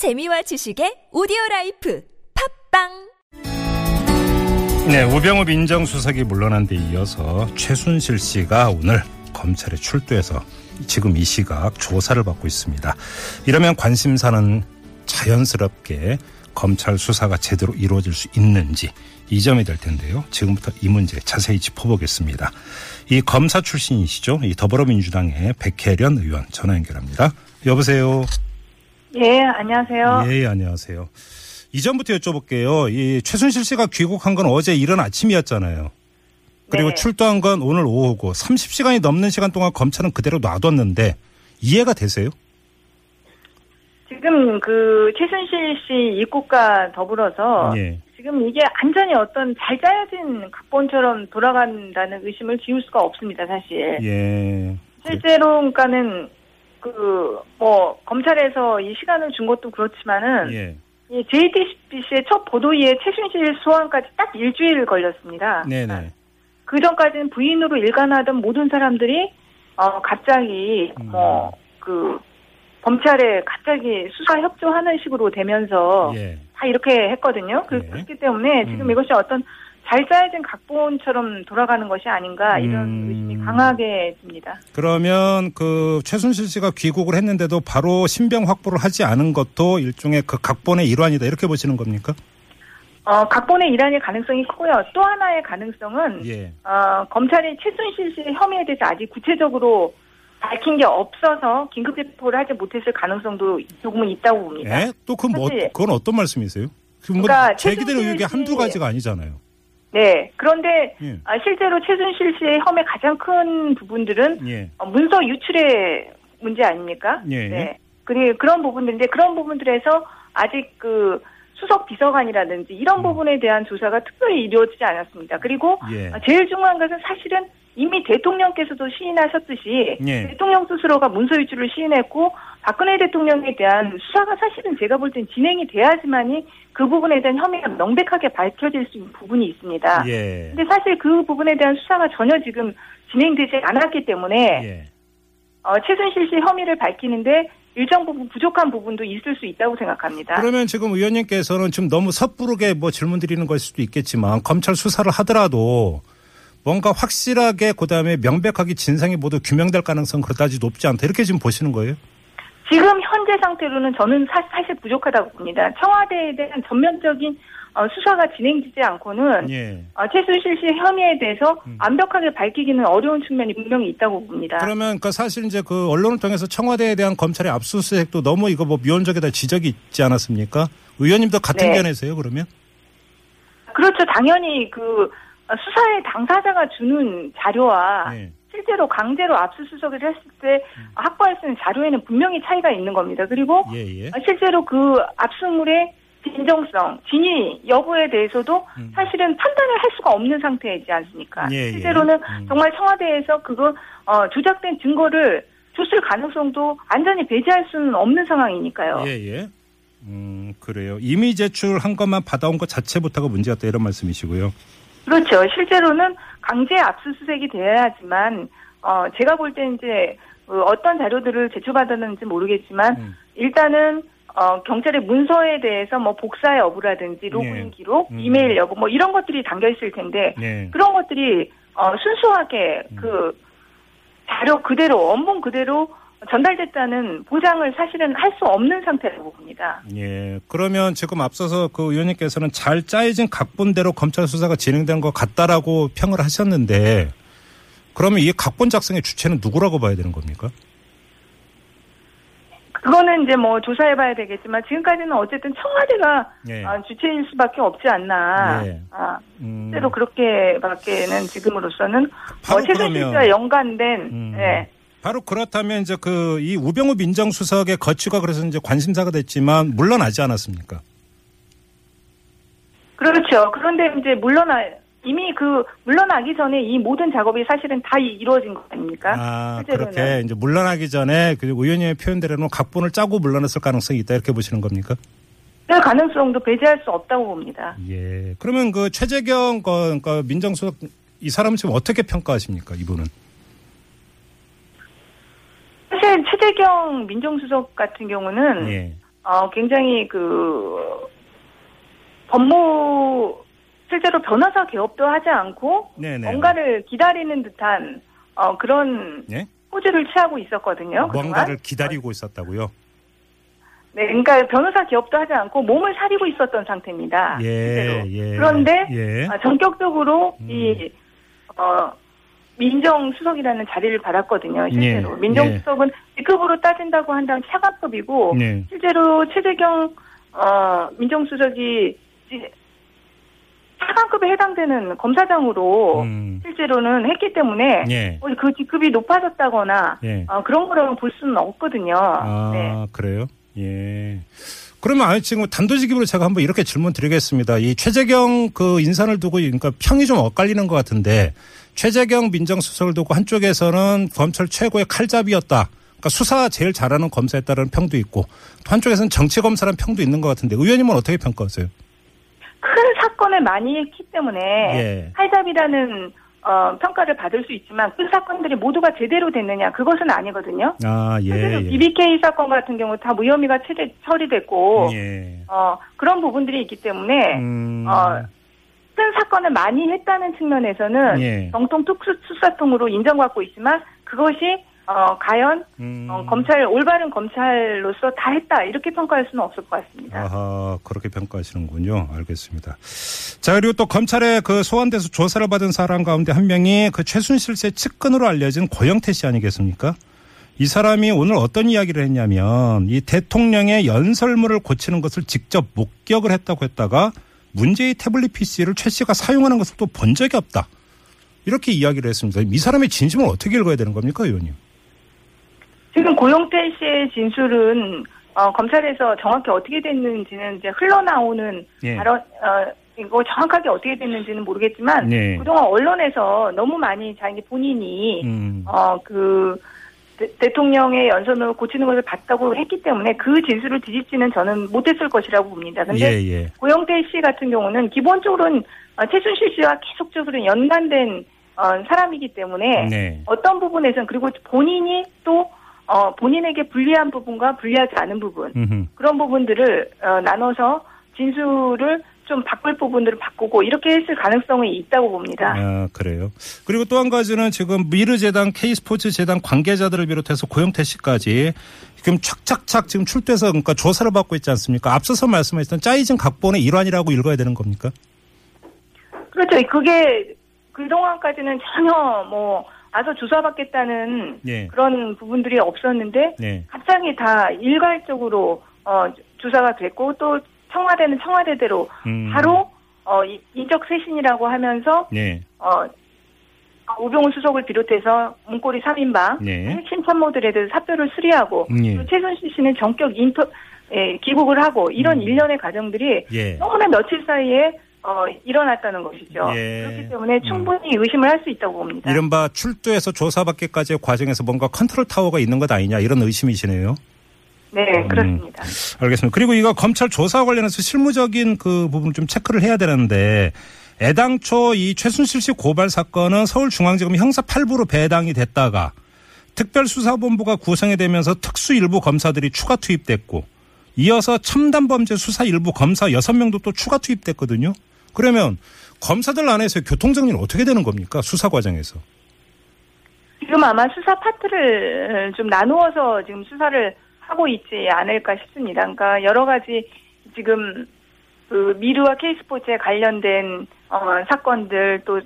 재미와 지식의 오디오 라이프 팟빵 네, 우병우 민정수석이 물러난 데 이어서 최순실 씨가 오늘 검찰에 출두해서 지금 이 시각 조사를 받고 있습니다. 이러면 관심사는 자연스럽게 검찰 수사가 제대로 이루어질 수 있는지 이 점이 될 텐데요. 지금부터 이 문제 자세히 짚어보겠습니다. 이 검사 출신이시죠? 이 더불어민주당의 백혜련 의원 전화 연결합니다. 여보세요. 예, 안녕하세요. 예, 안녕하세요. 이전부터 여쭤볼게요. 이 최순실 씨가 귀국한 건 어제 이른 아침이었잖아요. 그리고 네. 출두한 건 오늘 오후고 30시간이 넘는 시간 동안 검찰은 그대로 놔뒀는데 이해가 되세요? 지금 그 최순실 씨 입국과 더불어서 예. 지금 이게 완전히 어떤 잘 짜여진 각본처럼 돌아간다는 의심을 지울 수가 없습니다, 사실. 예. 실제로 그러니까는 그 뭐 검찰에서 이 시간을 준 것도 그렇지만은 예. 이 JTBC의 첫 보도위에 최순실 소환까지 딱 일주일 걸렸습니다. 네네. 그 전까지는 부인으로 일관하던 모든 사람들이 어 갑자기 음. 뭐그 검찰에 갑자기 수사 협조하는 식으로 되면서 예. 다 이렇게 했거든요. 그, 네. 그렇기 때문에 지금 음. 이것이 어떤 잘 짜여진 각본처럼 돌아가는 것이 아닌가 이런 음. 의심이 강하게 듭니다. 그러면 그 최순실 씨가 귀국을 했는데도 바로 신병 확보를 하지 않은 것도 일종의 그 각본의 일환이다 이렇게 보시는 겁니까? 어, 각본의 일환일 가능성이 크고요. 또 하나의 가능성은 예. 어, 검찰이 최순실 씨의 혐의에 대해서 아직 구체적으로 밝힌 게 없어서 긴급 체포를 하지 못했을 가능성도 조금은 있다고 봅니다. 예? 또 그건 뭐, 그건 어떤 말씀이세요? 뭐 그러니까 최순실 의혹이 한두 씨- 가지가 아니잖아요. 네. 그런데 예. 아, 실제로 최순실 씨의 혐의 가장 큰 부분들은 예. 어, 문서 유출의 문제 아닙니까? 예. 네. 그리 그런 부분들인데 그런 부분들에서 아직 그 수석 비서관이라든지 이런 음. 부분에 대한 조사가 특별히 이루어지지 않았습니다. 그리고 예. 아, 제일 중요한 것은 사실은 이미 대통령께서도 시인하셨듯이 예. 대통령 스스로가 문서 유출을 시인했고 박근혜 대통령에 대한 수사가 사실은 제가 볼 땐 진행이 돼야지만이 그 부분에 대한 혐의가 명백하게 밝혀질 수 있는 부분이 있습니다. 예. 근데 사실 그 부분에 대한 수사가 전혀 지금 진행되지 않았기 때문에 예. 어, 최순실 씨 혐의를 밝히는데 일정 부분 부족한 부분도 있을 수 있다고 생각합니다. 그러면 지금 의원님께서는 지금 너무 섣부르게 뭐 질문 드리는 걸 수도 있겠지만 검찰 수사를 하더라도 뭔가 확실하게 그다음에 명백하게 진상이 모두 규명될 가능성 그다지 높지 않다 이렇게 지금 보시는 거예요? 지금 현재 상태로는 저는 사, 실 부족하다고 봅니다. 청와대에 대한 전면적인 어, 수사가 진행되지 않고는 예. 어, 최순실 씨 혐의에 대해서 음. 완벽하게 밝히기는 어려운 측면이 분명히 있다고 봅니다. 그러면 그 사실 이제 그 언론을 통해서 청와대에 대한 검찰의 압수수색도 너무 이거 뭐 미온적이다 지적이 있지 않았습니까? 의원님도 같은 네. 견해세요 그러면? 그렇죠. 당연히 그 어, 수사의 당사자가 주는 자료와 네. 실제로 강제로 압수수색을 했을 때 확보할 수 있는 자료에는 분명히 차이가 있는 겁니다. 그리고 예, 예. 어, 실제로 그 압수물의 진정성, 진위 여부에 대해서도 음. 사실은 판단을 할 수가 없는 상태이지 않습니까? 예, 예. 실제로는 음. 정말 청와대에서 그거 어, 조작된 증거를 줬을 가능성도 완전히 배제할 수는 없는 상황이니까요. 예, 예. 음, 그래요. 이미 제출한 것만 받아온 것 자체부터가 문제였다 이런 말씀이시고요. 그렇죠. 실제로는 강제 압수수색이 돼야지만 어, 제가 볼 때 이제 어, 어떤 자료들을 제출받았는지 모르겠지만 음. 일단은 어, 경찰의 문서에 대해서 뭐 복사 여부라든지 로그인 네. 기록, 음. 이메일 여부 뭐 이런 것들이 담겨 있을 텐데 네. 그런 것들이 어, 순수하게 음. 그 자료 그대로 원본 그대로 전달됐다는 보장을 사실은 할 수 없는 상태라고 봅니다. 예. 그러면 지금 앞서서 그 의원님께서는 잘 짜여진 각본대로 검찰 수사가 진행된 것 같다라고 평을 하셨는데 그러면 이 각본 작성의 주체는 누구라고 봐야 되는 겁니까? 그거는 이제 뭐 조사해봐야 되겠지만 지금까지는 어쨌든 청와대가 예. 아, 주체일 수밖에 없지 않나. 예. 아, 음, 실제로 그렇게밖에는 지금으로서는 바로 뭐 최순실 그러면- 씨와 연관된 음. 예. 바로 그렇다면 이제 그 이 우병우 민정수석의 거취가 그래서 이제 관심사가 됐지만 물러나지 않았습니까? 그렇죠. 그런데 이제 물러나 이미 그 물러나기 전에 이 모든 작업이 사실은 다 이- 이루어진 거 아닙니까? 아, 실제로는. 그렇게 이제 물러나기 전에 그 의원님의 표현대로는 각본을 짜고 물러났을 가능성이 있다 이렇게 보시는 겁니까? 그 가능성도 배제할 수 없다고 봅니다. 예. 그러면 그 최재경 거, 그러니까 민정수석 이 사람은 지금 어떻게 평가하십니까? 이분은? 사실 최재경 민정수석 같은 경우는 예. 어, 굉장히 그 법무 실제로 변호사 개업도 하지 않고 네네. 뭔가를 기다리는 듯한 어, 그런 예? 포즈를 취하고 있었거든요. 그동안. 뭔가를 기다리고 있었다고요? 네, 그러니까 변호사 기업도 하지 않고 몸을 사리고 있었던 상태입니다. 예. 예. 그런데 예. 아, 전격적으로 음. 이 어, 민정수석이라는 자리를 받았거든요. 실제로 예, 민정수석은 직급으로 따진다고 한다면 차관급이고 네. 실제로 최재경 어, 민정수석이 이- 차관급에 해당되는 검사장으로 음. 실제로는 했기 때문에 예. 뭐그 직급이 높아졌다거나 예. 어, 그런 거라고 볼 수는 없거든요. 아, 네. 그래요? 예. 그러면 아니 지금 단도직입으로 제가 한번 이렇게 질문 드리겠습니다. 이 최재경 그 인선을 두고 그러니까 평이 좀 엇갈리는 것 같은데 최재경 민정수석을 두고 한쪽에서는 검찰 최고의 칼잡이였다. 그러니까 수사 제일 잘하는 검사였다는 평도 있고 또 한쪽에서는 정치 검사라는 평도 있는 것 같은데 의원님은 어떻게 평가하세요? 큰 사건을 많이 했기 때문에 예. 칼잡이라는 어, 평가를 받을 수 있지만 그 사건들이 모두가 제대로 됐느냐 그것은 아니거든요. 아, 예. 예. BBK 사건 같은 경우 다 무혐의가 체제, 처리됐고 예. 어, 그런 부분들이 있기 때문에 음. 어, 큰 사건을 많이 했다는 측면에서는 예. 정통 특수 수사통으로 인정받고 있지만 그것이 어, 과연 음. 어, 검찰 올바른 검찰로서 다 했다 이렇게 평가할 수는 없을 것 같습니다. 아하, 그렇게 평가하시는군요. 알겠습니다. 자, 그리고 또 검찰에 그 소환돼서 조사를 받은 사람 가운데 한 명이 그 최순실 씨의 측근으로 알려진 고영태 씨 아니겠습니까? 이 사람이 오늘 어떤 이야기를 했냐면 이 대통령의 연설문을 고치는 것을 직접 목격을 했다고 했다가 문제의 태블릿 PC를 최 씨가 사용하는 것을 또 본 적이 없다. 이렇게 이야기를 했습니다. 이 사람의 진심을 어떻게 읽어야 되는 겁니까, 의원님? 지금 고용태 씨의 진술은 어, 검찰에서 정확히 어떻게 됐는지는 이제 흘러나오는 예. 발언, 어, 이거 정확하게 어떻게 됐는지는 모르겠지만 네. 그동안 언론에서 너무 많이 자기 본인이 음. 어, 그 대, 통령의 연설문을 고치는 것을 봤다고 했기 때문에 그 진술을 뒤집지는 저는 못했을 것이라고 봅니다. 근데 예, 예. 고영태 씨 같은 경우는 기본적으로는 어, 최순실 씨와 계속적으로 연관된 어, 사람이기 때문에 네. 어떤 부분에서는 그리고 본인이 또 어, 본인에게 불리한 부분과 불리하지 않은 부분 음흠. 그런 부분들을 어, 나눠서 진술을 좀 바꿀 부분들을 바꾸고 이렇게 했을 가능성이 있다고 봅니다. 아, 그래요. 그리고 또 한 가지는 지금 미르재단, K스포츠재단 관계자들을 비롯해서 고영태 씨까지 지금 착착착 지금 출두해서 그러니까 조사를 받고 있지 않습니까? 앞서서 말씀하셨던 짜이진 각본의 일환이라고 읽어야 되는 겁니까? 그렇죠. 그게 그동안까지는 전혀 뭐 와서 조사받겠다는 예. 그런 부분들이 없었는데 네. 갑자기 다 일괄적으로 어, 조사가 됐고 또 청와대는 청와대대로 음. 바로 어, 이- 인적 쇄신이라고 하면서 네. 어, 우병우 수석을 비롯해서 문고리 3인방 네. 핵심 참모들에 대해서 사표를 수리하고 음, 예. 또 최순실 씨는 전격 인터 예, 귀국을 하고 이런 음. 일련의 과정들이 예. 너무나 며칠 사이에 어, 일어났다는 것이죠. 예. 그렇기 때문에 충분히 의심을 할 수 있다고 봅니다. 이른바 출두해서 조사받기까지의 과정에서 뭔가 컨트롤 타워가 있는 것 아니냐 이런 의심이시네요. 네, 그렇습니다. 알겠습니다. 그리고 이거 검찰 조사 관련해서 실무적인 그 부분 좀 체크를 해야 되는데 애당초 이 최순실 씨 고발 사건은 서울중앙지검 형사 8부로 배당이 됐다가 특별수사본부가 구성이 되면서 특수 일부 검사들이 추가 투입됐고 이어서 첨단범죄 수사 일부 검사 6명도 또 추가 투입됐거든요. 그러면 검사들 안에서 교통정리는 어떻게 되는 겁니까? 수사 과정에서. 지금 아마 수사 파트를 좀 나누어서 지금 수사를 하고 있지 않을까 싶습니다. 그러니까 여러 가지 지금 그 미르와 K스포츠에 관련된 어, 사건들 또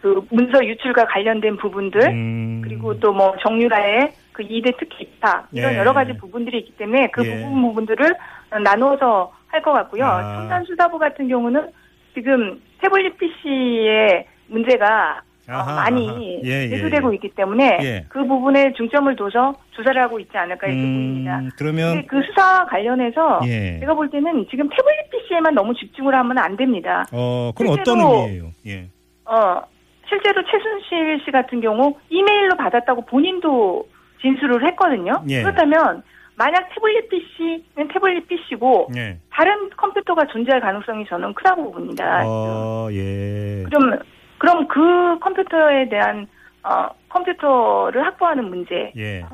그 문서 유출과 관련된 부분들 음. 그리고 또 뭐 정유라의 그 2대 특히 입학 이런 예. 여러 가지 부분들이 있기 때문에 그 예. 부분 부분들을 나누어서 할 것 같고요. 아. 첨단 수사부 같은 경우는 지금 태블릿 PC의 문제가 어, 아하, 많이 아하. 예, 예, 대두되고 예. 있기 때문에 예. 그 부분에 중점을 둬서 조사를 하고 있지 않을까 이렇게 보입니다. 음, 그러면 근데 그 수사와 관련해서 예. 제가 볼 때는 지금 태블릿 PC에만 너무 집중을 하면 안 됩니다. 어, 그럼 실제로- 어떤 의미예요? 예. 어, 실제로 최순실 씨 같은 경우 이메일로 받았다고 본인도 진술을 했거든요. 예. 그렇다면 만약 태블릿 PC는 태블릿 PC고 예. 다른 컴퓨터가 존재할 가능성이 저는 크다고 봅니다. 어, 예. 그럼 그럼 그 컴퓨터에 대한 어, 컴퓨터를 확보하는 문제 예.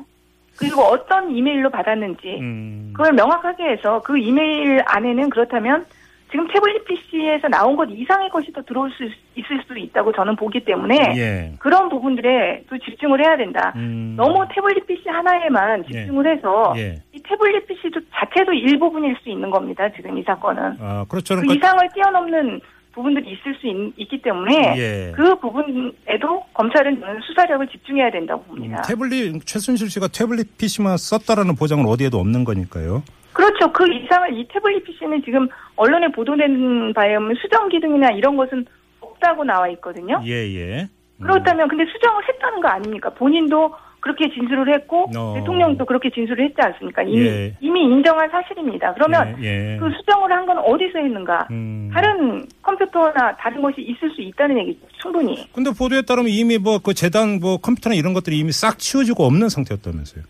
그리고 어떤 이메일로 받았는지 음. 그걸 명확하게 해서 그 이메일 안에는 그렇다면 지금 태블릿 PC에서 나온 것 이상의 것이 또 들어올 수 있을 수도 있다고 저는 보기 때문에 예. 그런 부분들에 또 집중을 해야 된다. 음. 너무 태블릿 PC 하나에만 집중을 해서 예. 이 태블릿 PC 자체도 일부분일 수 있는 겁니다. 지금 이 사건은 아, 그렇죠. 그 그러니까 이상을 뛰어넘는 부분들이 있을 수 있, 기 때문에 예. 그 부분에도 검찰은 수사력을 집중해야 된다고 음, 봅니다. 태블릿 최순실 씨가 태블릿 PC만 썼다라는 보장은 어디에도 없는 거니까요. 그렇죠. 그 이상을 이 태블릿 PC는 지금 언론에 보도된 바에 의하면 수정 기능이나 이런 것은 없다고 나와 있거든요. 예, 예. 음. 그렇다면 근데 수정을 했다는 거 아닙니까? 본인도 그렇게 진술을 했고 어. 대통령도 그렇게 진술을 했지 않습니까? 이미 예. 이미 인정한 사실입니다. 그러면 예, 예. 그 수정을 한 건 어디서 했는가? 음. 다른 컴퓨터나 다른 것이 있을 수 있다는 얘기죠. 충분히. 근데 보도에 따르면 이미 뭐 그 재단 뭐 컴퓨터나 이런 것들이 이미 싹 치워지고 없는 상태였다면서요.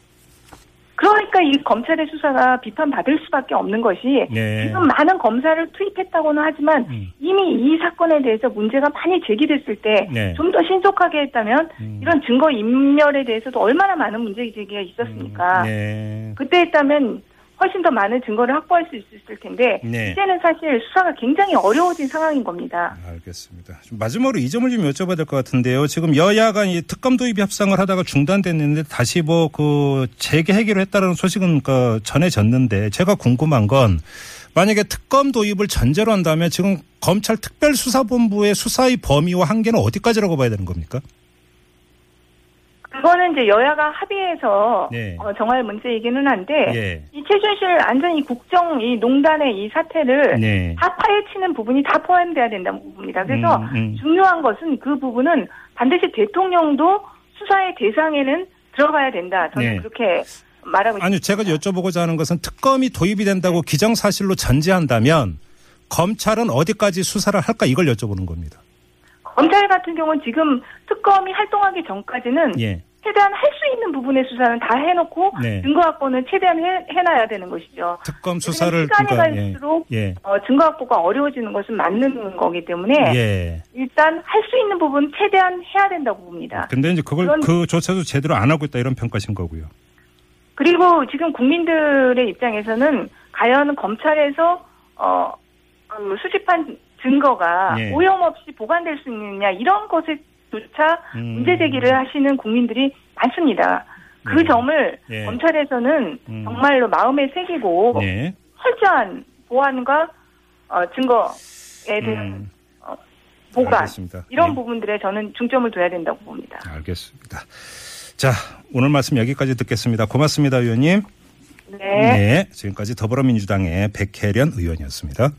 그러니까 이 검찰의 수사가 비판받을 수밖에 없는 것이 네. 지금 많은 검사를 투입했다고는 하지만 음. 이미 이 사건에 대해서 문제가 많이 제기됐을 때 네. 좀더 신속하게 했다면 음. 이런 증거 인멸에 대해서도 얼마나 많은 문제 제기가 있었습니까? 네. 그때 했다면 훨씬 더 많은 증거를 확보할 수 있었을 텐데 네. 이제는 사실 수사가 굉장히 어려워진 상황인 겁니다. 알겠습니다. 좀 마지막으로 이 점을 좀 여쭤봐야 될 것 같은데요. 지금 여야가 이 특검 도입 협상을 하다가 중단됐는데 다시 뭐 그 재개하기로 했다는 소식은 그 전해졌는데 제가 궁금한 건 만약에 특검 도입을 전제로 한다면 지금 검찰 특별수사본부의 수사의 범위와 한계는 어디까지라고 봐야 되는 겁니까? 그거는 이제 여야가 합의해서 네. 어, 정할 문제이기는 한데 예. 이 최순실 안전 이 국정 이 농단의 이 사태를 네. 다 파헤치는 부분이 다 포함돼야 된다고 봅니다. 그래서 음, 음. 중요한 것은 그 부분은 반드시 대통령도 수사의 대상에는 들어가야 된다. 저는 네. 그렇게 말하고 있습니다. 아니요, 제가 여쭤보고자 하는 것은 특검이 도입이 된다고 기정사실로 전제한다면 검찰은 어디까지 수사를 할까 이걸 여쭤보는 겁니다. 검찰 같은 경우는 지금 특검이 활동하기 전까지는 예. 최대한 할 수 있는 부분의 수사는 다 해놓고 네. 증거 확보는 최대한 해, 해놔야 되는 것이죠. 특검 수사를 시간이 그러니까, 갈수록 예. 어, 증거 확보가 어려워지는 것은 맞는 거기 때문에 예. 일단 할 수 있는 부분 최대한 해야 된다고 봅니다. 근데 이제 그걸 그건- 그조차도 제대로 안 하고 있다 이런 평가신 거고요. 그리고 지금 국민들의 입장에서는 과연 검찰에서 어, 그 수집한 증거가 예. 오염 없이 보관될 수 있느냐 이런 것에 조차 음. 문제 제기를 하시는 국민들이 많습니다. 그 네. 점을 예. 검찰에서는 음. 정말로 마음에 새기고 네. 철저한 보안과 어, 증거에 대한 음. 어, 보관 알겠습니다. 이런 예. 부분들에 저는 중점을 둬야 된다고 봅니다. 알겠습니다. 자, 오늘 말씀 여기까지 듣겠습니다. 고맙습니다, 의원님. 네. 네. 지금까지 더불어민주당의 백혜련 의원이었습니다.